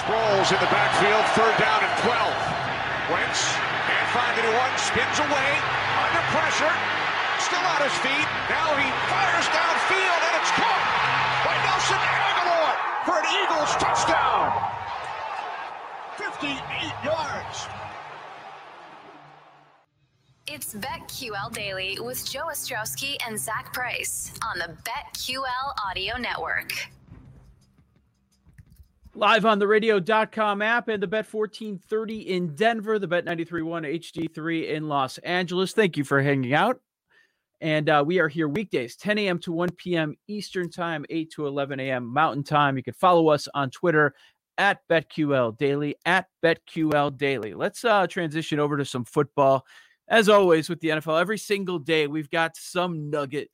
Sproles in the backfield, third down and 12. Wentz can't find anyone, spins away, under pressure, still on his feet. Now he fires downfield, and it's caught by Nelson Agholor for an Eagles touchdown. 58 yards. It's BetQL Daily with Joe Ostrowski and Zach Price on the BetQL Audio Network. Live on the radio.com app and the Bet 1430 in Denver, the Bet 931 HD3 in Los Angeles. Thank you for hanging out. And uh, we are here weekdays, 10 a.m. to 1 p.m. Eastern Time, 8 to 11 a.m. Mountain Time. You can follow us on Twitter at BetQL Daily, at BetQL Daily. Let's uh, transition over to some football. As always with the NFL, every single day we've got some nugget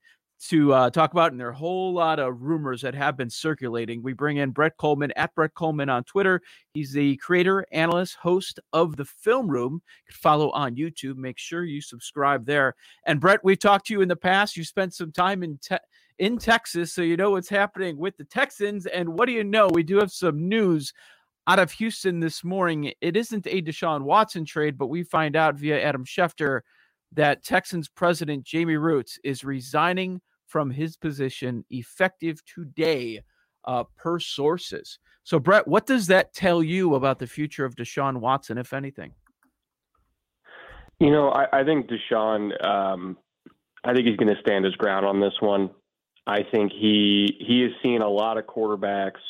to uh, talk about, and there are a whole lot of rumors that have been circulating. We bring in Brett Kollmann at Brett Kollmann on Twitter. He's the creator, analyst, host of the Film Room. You can follow on YouTube. Make sure you subscribe there. And Brett, we've talked to you in the past. You spent some time in te- in Texas, so you know what's happening with the Texans. And what do you know? We do have some news out of Houston this morning. It isn't a Deshaun Watson trade, but we find out via Adam Schefter that Texans president Jamey Rootes is resigning from his position effective today, uh, per sources. So, Brett, what does that tell you about the future of Deshaun Watson, if anything? You know, I, I think Deshaun. Um, I think he's going to stand his ground on this one. I think he he has seen a lot of quarterbacks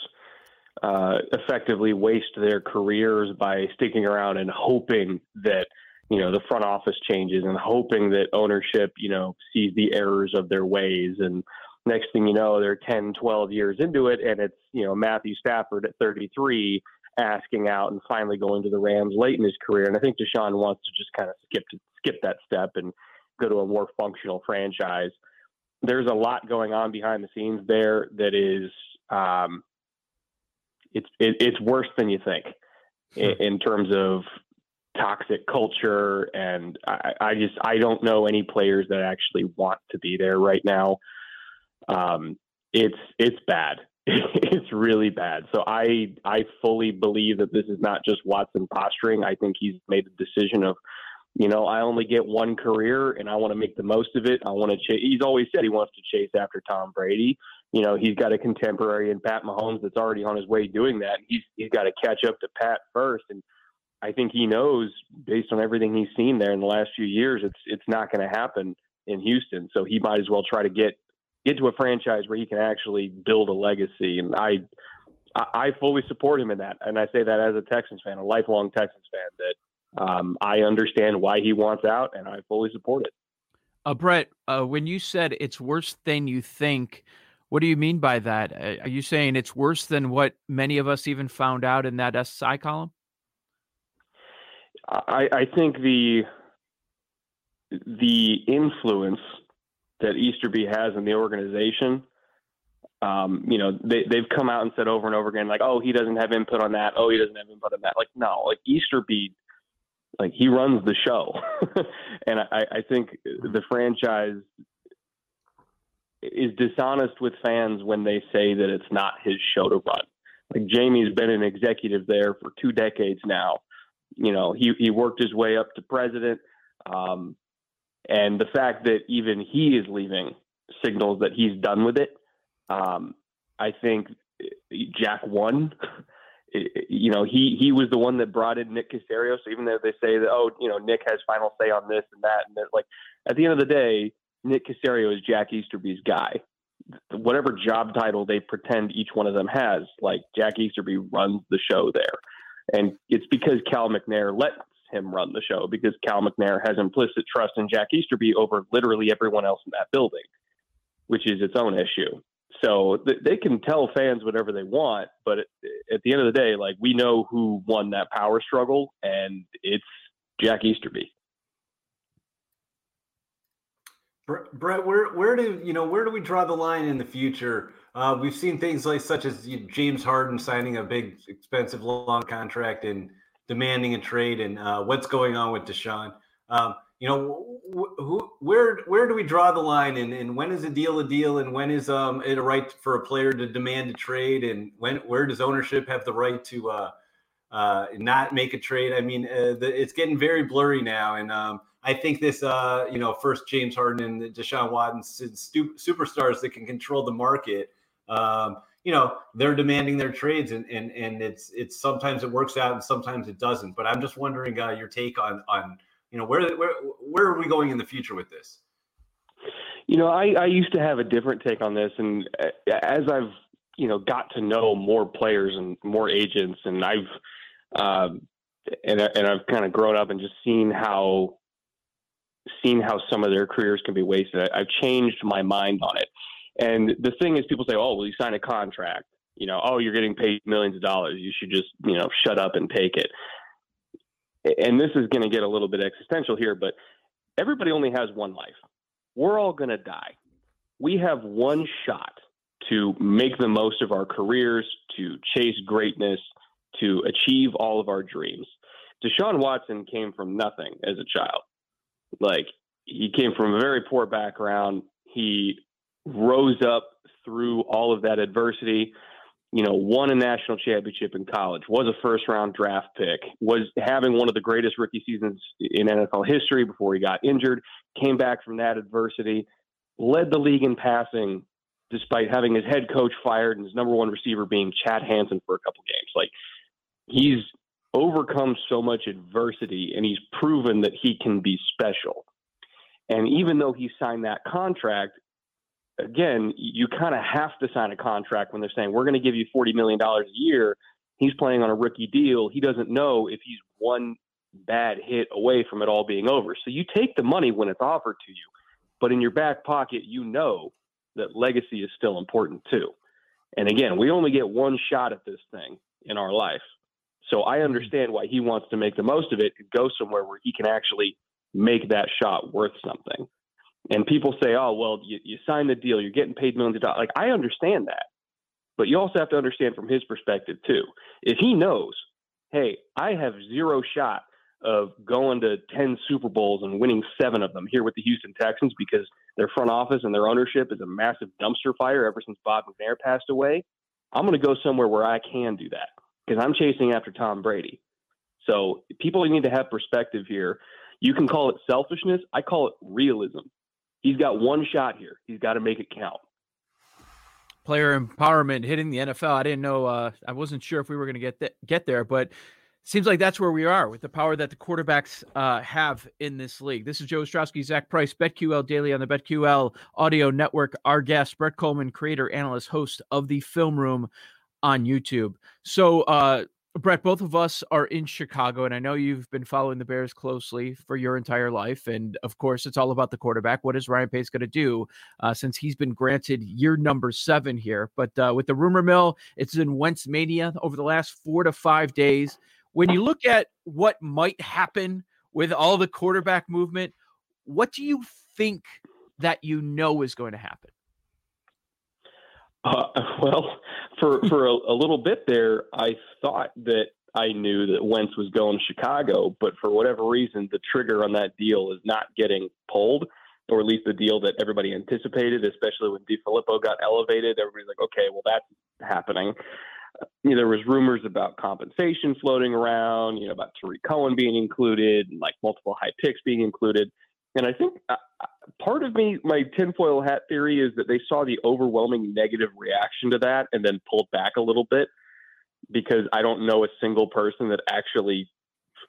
uh, effectively waste their careers by sticking around and hoping that you know the front office changes and hoping that ownership you know sees the errors of their ways. And next thing you know they're 10 12 years into it and it's you know matthew stafford at 33 asking out and finally going to the rams late in his career. And i think deshaun wants to just kind of skip to, skip that step and go to a more functional franchise. There's a lot going on behind the scenes there that is um, it's it, it's worse than you think in, in terms of toxic culture and I, I, just I don't know any players that actually want to be there right now. Um, it's it's bad. it's really bad. So I I fully believe that this is not just Watson posturing. I think he's made the decision of, you know, I only get one career and I want to make the most of it. I want to chase. He's always said he wants to chase after Tom Brady. You know, he's got a contemporary in Pat Mahomes that's already on his way doing that. He's he's got to catch up to Pat first and I think he knows based on everything he's seen there in the last few years, it's it's not going to happen in Houston. So he might as well try to get get to a franchise where he can actually build a legacy. And I I fully support him in that. And I say that as a Texans fan, a lifelong Texans fan, that um, I understand why he wants out, and I fully support it. Uh, Brett, uh, when you said it's worse than you think, what do you mean by that? Uh, are you saying it's worse than what many of us even found out in that SI column? I, I think the the influence that Easterby has in the organization, um, you know, they, they've come out and said over and over again, like, oh, he doesn't have input on that. Oh, he doesn't have input on that. Like, no, like Easterby, like he runs the show. and I, I think the franchise is dishonest with fans when they say that it's not his show to run. Like Jamey's been an executive there for two decades now you know, he, he worked his way up to president. Um, and the fact that even he is leaving signals that he's done with it. Um, I think Jack won. you know, he he was the one that brought in Nick Caserio. So even though they say that, oh, you know, Nick has final say on this and that, and that, like at the end of the day, Nick Caserio is Jack Easterby's guy. Whatever job title they pretend each one of them has, like Jack Easterby runs the show there. And it's because Cal McNair lets him run the show because Cal McNair has implicit trust in Jack Easterby over literally everyone else in that building, which is its own issue. So th- they can tell fans whatever they want, but at, at the end of the day, like we know who won that power struggle, and it's Jack Easterby. Brett, where where do you know where do we draw the line in the future uh, we've seen things like such as James Harden signing a big, expensive, long contract and demanding a trade, and uh, what's going on with Deshaun. Um, you know, wh- who, where where do we draw the line, and, and when is a deal a deal, and when is um, it a right for a player to demand a trade, and when where does ownership have the right to uh, uh, not make a trade. I mean, uh, the, it's getting very blurry now, and um, I think this, uh, you know, first James Harden and Deshaun Watson, superstars that can control the market. Um, you know, they're demanding their trades, and and and it's it's sometimes it works out and sometimes it doesn't. But I'm just wondering uh, your take on on you know where where where are we going in the future with this? You know, I, I used to have a different take on this, and uh, as I've you know got to know more players and more agents, and I've um, and and I've kind of grown up and just seen how seen how some of their careers can be wasted. I, have changed my mind on it. And the thing is, people say, "Oh, well, you sign a contract. You know, oh, you're getting paid millions of dollars. You should just you know shut up and take it." And this is going to get a little bit existential here, but everybody only has one life. We're all going to die. We have one shot to make the most of our careers, to chase greatness, to achieve all of our dreams. Deshaun Watson came from nothing as a child. Like he came from a very poor background. He rose up through all of that adversity. You know, won a national championship in college, was a first round draft pick, was having one of the greatest rookie seasons in NFL history before he got injured, came back from that adversity, led the league in passing despite having his head coach fired and his number one receiver being Chad Hansen for a couple games. Like he's overcome so much adversity and he's proven that he can be special. And even though he signed that contract, again, you kind of have to sign a contract when they're saying, we're going to give you $40 million a year. He's playing on a rookie deal. He doesn't know if he's one bad hit away from it all being over. So you take the money when it's offered to you, but in your back pocket, you know that legacy is still important too. And again, we only get one shot at this thing in our life. So I mm-hmm. understand why he wants to make the most of it and go somewhere where he can actually make that shot worth something. And people say, oh, well, you, you signed the deal, you're getting paid millions of dollars. Like, I understand that. But you also have to understand from his perspective, too. If he knows, hey, I have zero shot of going to 10 Super Bowls and winning seven of them here with the Houston Texans because their front office and their ownership is a massive dumpster fire ever since Bob McNair passed away, I'm going to go somewhere where I can do that because I'm chasing after Tom Brady. So people need to have perspective here. You can call it selfishness. I call it realism. He's got one shot here. He's got to make it count. Player empowerment hitting the NFL. I didn't know. Uh, I wasn't sure if we were going to get th- get there, but seems like that's where we are with the power that the quarterbacks uh, have in this league. This is Joe Ostrowski, Zach Price, BetQL Daily on the BetQL Audio Network. Our guest, Brett Kollmann, creator, analyst, host of the Film Room on YouTube. So, uh, Brett, both of us are in Chicago, and I know you've been following the Bears closely for your entire life. And of course, it's all about the quarterback. What is Ryan Pace going to do uh, since he's been granted year number seven here? But uh, with the rumor mill, it's in Wentz mania over the last four to five days. When you look at what might happen with all the quarterback movement, what do you think that you know is going to happen? Uh, well, for for a, a, little bit there, I thought that I knew that Wentz was going to Chicago, but for whatever reason, the trigger on that deal is not getting pulled, or at least the deal that everybody anticipated. Especially when DeFilippo got elevated, everybody's like, okay, well that's happening. You know, there was rumors about compensation floating around, you know, about Tarik Cohen being included, and like multiple high picks being included. And I think uh, uh, part of me, my tinfoil hat theory is that they saw the overwhelming negative reaction to that and then pulled back a little bit because I don't know a single person that actually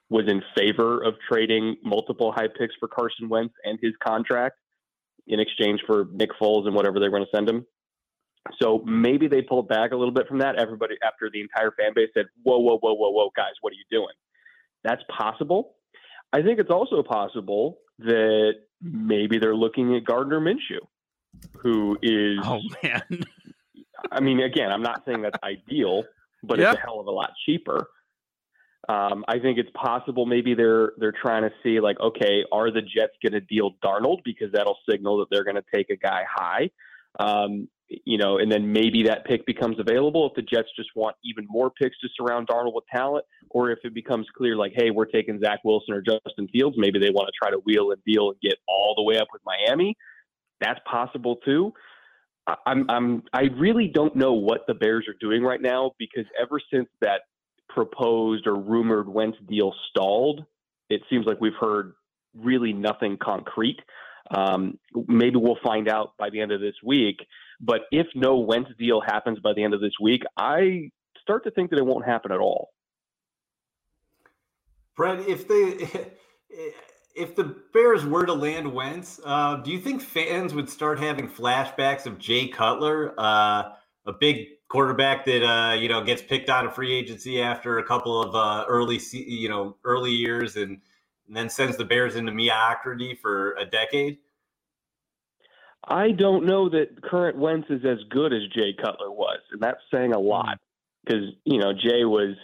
was in favor of trading multiple high picks for Carson Wentz and his contract in exchange for Nick Foles and whatever they were going to send him. So maybe they pulled back a little bit from that. Everybody, after the entire fan base said, whoa, whoa, whoa, whoa, whoa, guys, what are you doing? That's possible. I think it's also possible that maybe they're looking at Gardner Minshew, who is. Oh man. I mean, again, I'm not saying that's ideal, but yep. it's a hell of a lot cheaper. Um, I think it's possible maybe they're they're trying to see like, okay, are the Jets going to deal Darnold because that'll signal that they're going to take a guy high. Um, you know, and then maybe that pick becomes available if the Jets just want even more picks to surround Darnold with talent, or if it becomes clear like, hey, we're taking Zach Wilson or Justin Fields, maybe they want to try to wheel and deal and get all the way up with Miami. That's possible too. I'm, I'm, I really don't know what the Bears are doing right now because ever since that proposed or rumored Wentz deal stalled. It seems like we've heard really nothing concrete. Um, maybe we'll find out by the end of this week. But if no Wentz deal happens by the end of this week, I start to think that it won't happen at all. Brett, if they if the Bears were to land Wentz, uh, do you think fans would start having flashbacks of Jay Cutler, uh, a big quarterback that uh, you know gets picked out of free agency after a couple of uh, early you know early years and, and then sends the Bears into mediocrity for a decade? I don't know that current Wentz is as good as Jay Cutler was, and that's saying a lot mm. because you know Jay was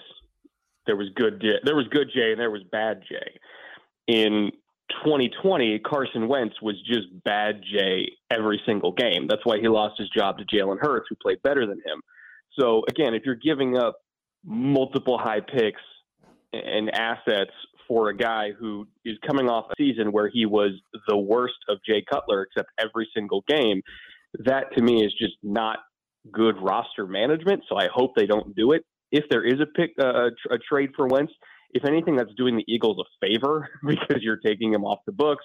there was good there was good Jay and there was bad Jay. In 2020, Carson Wentz was just bad Jay every single game. That's why he lost his job to Jalen Hurts, who played better than him. So again, if you're giving up multiple high picks and assets for a guy who is coming off a season where he was the worst of Jay Cutler except every single game, that to me is just not good roster management. So I hope they don't do it. If there is a pick, uh, a trade for Wentz, if anything, that's doing the Eagles a favor because you're taking him off the books.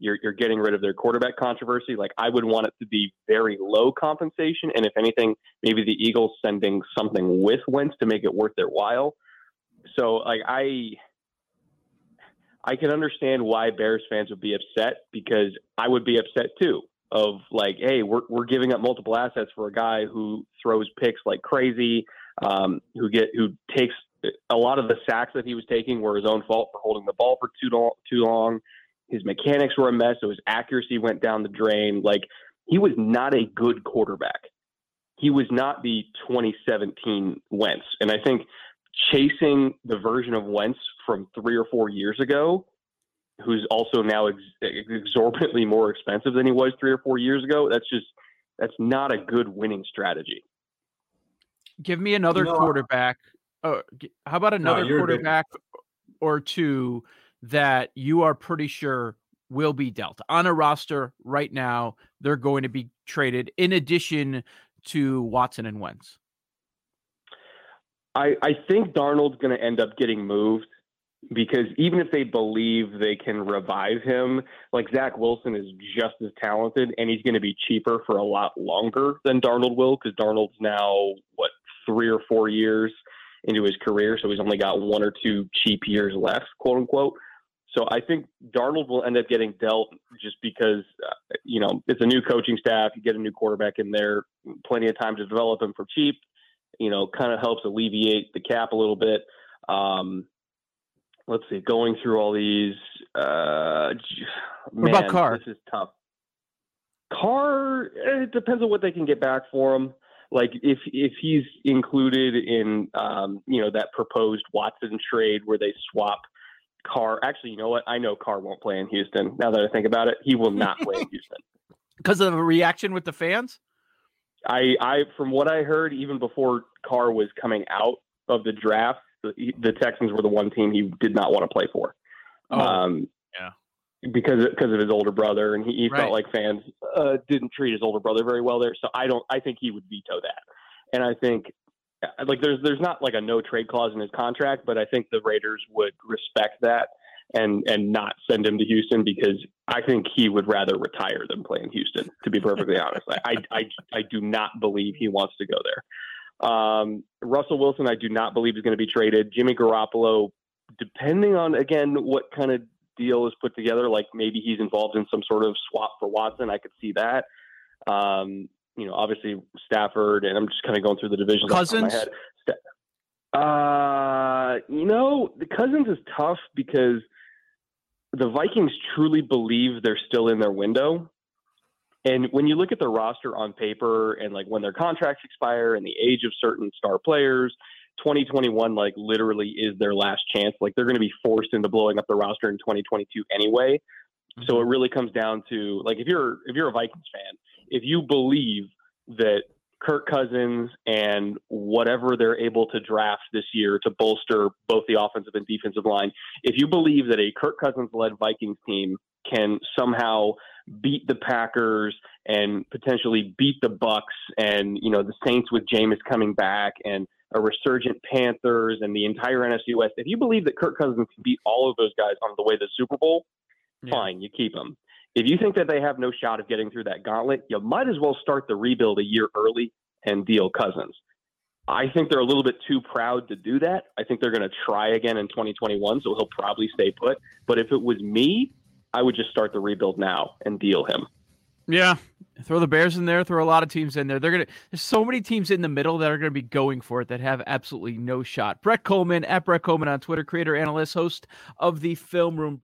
You're, you're getting rid of their quarterback controversy. Like I would want it to be very low compensation, and if anything, maybe the Eagles sending something with Wentz to make it worth their while. So like I, I can understand why Bears fans would be upset because I would be upset too. Of like, hey, we're we're giving up multiple assets for a guy who throws picks like crazy, um, who get who takes a lot of the sacks that he was taking were his own fault for holding the ball for too long. Too long. His mechanics were a mess, so his accuracy went down the drain. Like he was not a good quarterback. He was not the 2017 Wentz, and I think chasing the version of Wentz from three or four years ago, who's also now ex- exorbitantly more expensive than he was three or four years ago. That's just that's not a good winning strategy. Give me another you know, quarterback Oh, how about another no, quarterback or two that you are pretty sure will be dealt on a roster right now? They're going to be traded in addition to Watson and Wentz. I, I think Darnold's going to end up getting moved because even if they believe they can revive him, like Zach Wilson is just as talented and he's going to be cheaper for a lot longer than Darnold will because Darnold's now, what, three or four years into his career, so he's only got one or two cheap years left, quote unquote. So I think Darnold will end up getting dealt just because, uh, you know, it's a new coaching staff. You get a new quarterback in there, plenty of time to develop him for cheap. You know, kind of helps alleviate the cap a little bit. Um, let's see, going through all these. Uh, what man, about Carr? This is tough. Carr, eh, it depends on what they can get back for him like if if he's included in um, you know that proposed Watson trade where they swap Carr. Actually, you know what? I know Carr won't play in Houston. Now that I think about it, he will not play in Houston because of the reaction with the fans. I I from what I heard, even before Carr was coming out of the draft, the, the Texans were the one team he did not want to play for. Oh, um, yeah because because of his older brother, and he, he right. felt like fans uh, didn't treat his older brother very well there. So I don't. I think he would veto that, and I think uh, like there's there's not like a no trade clause in his contract, but I think the Raiders would respect that and and not send him to Houston because I think he would rather retire than play in Houston. To be perfectly honest, I, I I do not believe he wants to go there. Um, Russell Wilson, I do not believe is going to be traded. Jimmy Garoppolo, depending on again what kind of deal is put together, like maybe he's involved in some sort of swap for Watson. I could see that. Um, you know, obviously Stafford, and I'm just kind of going through the divisions. Cousins. Uh, you know, the Cousins is tough because the Vikings truly believe they're still in their window. And when you look at the roster on paper and like when their contracts expire and the age of certain star players 2021 like literally is their last chance. Like they're going to be forced into blowing up the roster in 2022 anyway. Mm-hmm. So it really comes down to like if you're if you're a Vikings fan, if you believe that Kirk Cousins and whatever they're able to draft this year to bolster both the offensive and defensive line, if you believe that a Kirk Cousins led Vikings team can somehow beat the Packers and potentially beat the Bucs and you know the Saints with Jameis coming back and a resurgent Panthers and the entire NFC West. If you believe that Kirk Cousins can beat all of those guys on the way to the Super Bowl, yeah. fine, you keep him. If you think that they have no shot of getting through that gauntlet, you might as well start the rebuild a year early and deal Cousins. I think they're a little bit too proud to do that. I think they're going to try again in 2021, so he'll probably stay put. But if it was me, I would just start the rebuild now and deal him. Yeah, throw the Bears in there. Throw a lot of teams in there. They're gonna. There's so many teams in the middle that are gonna be going for it that have absolutely no shot. Brett Kollmann at Brett Kollmann on Twitter, creator, analyst, host of the Film Room.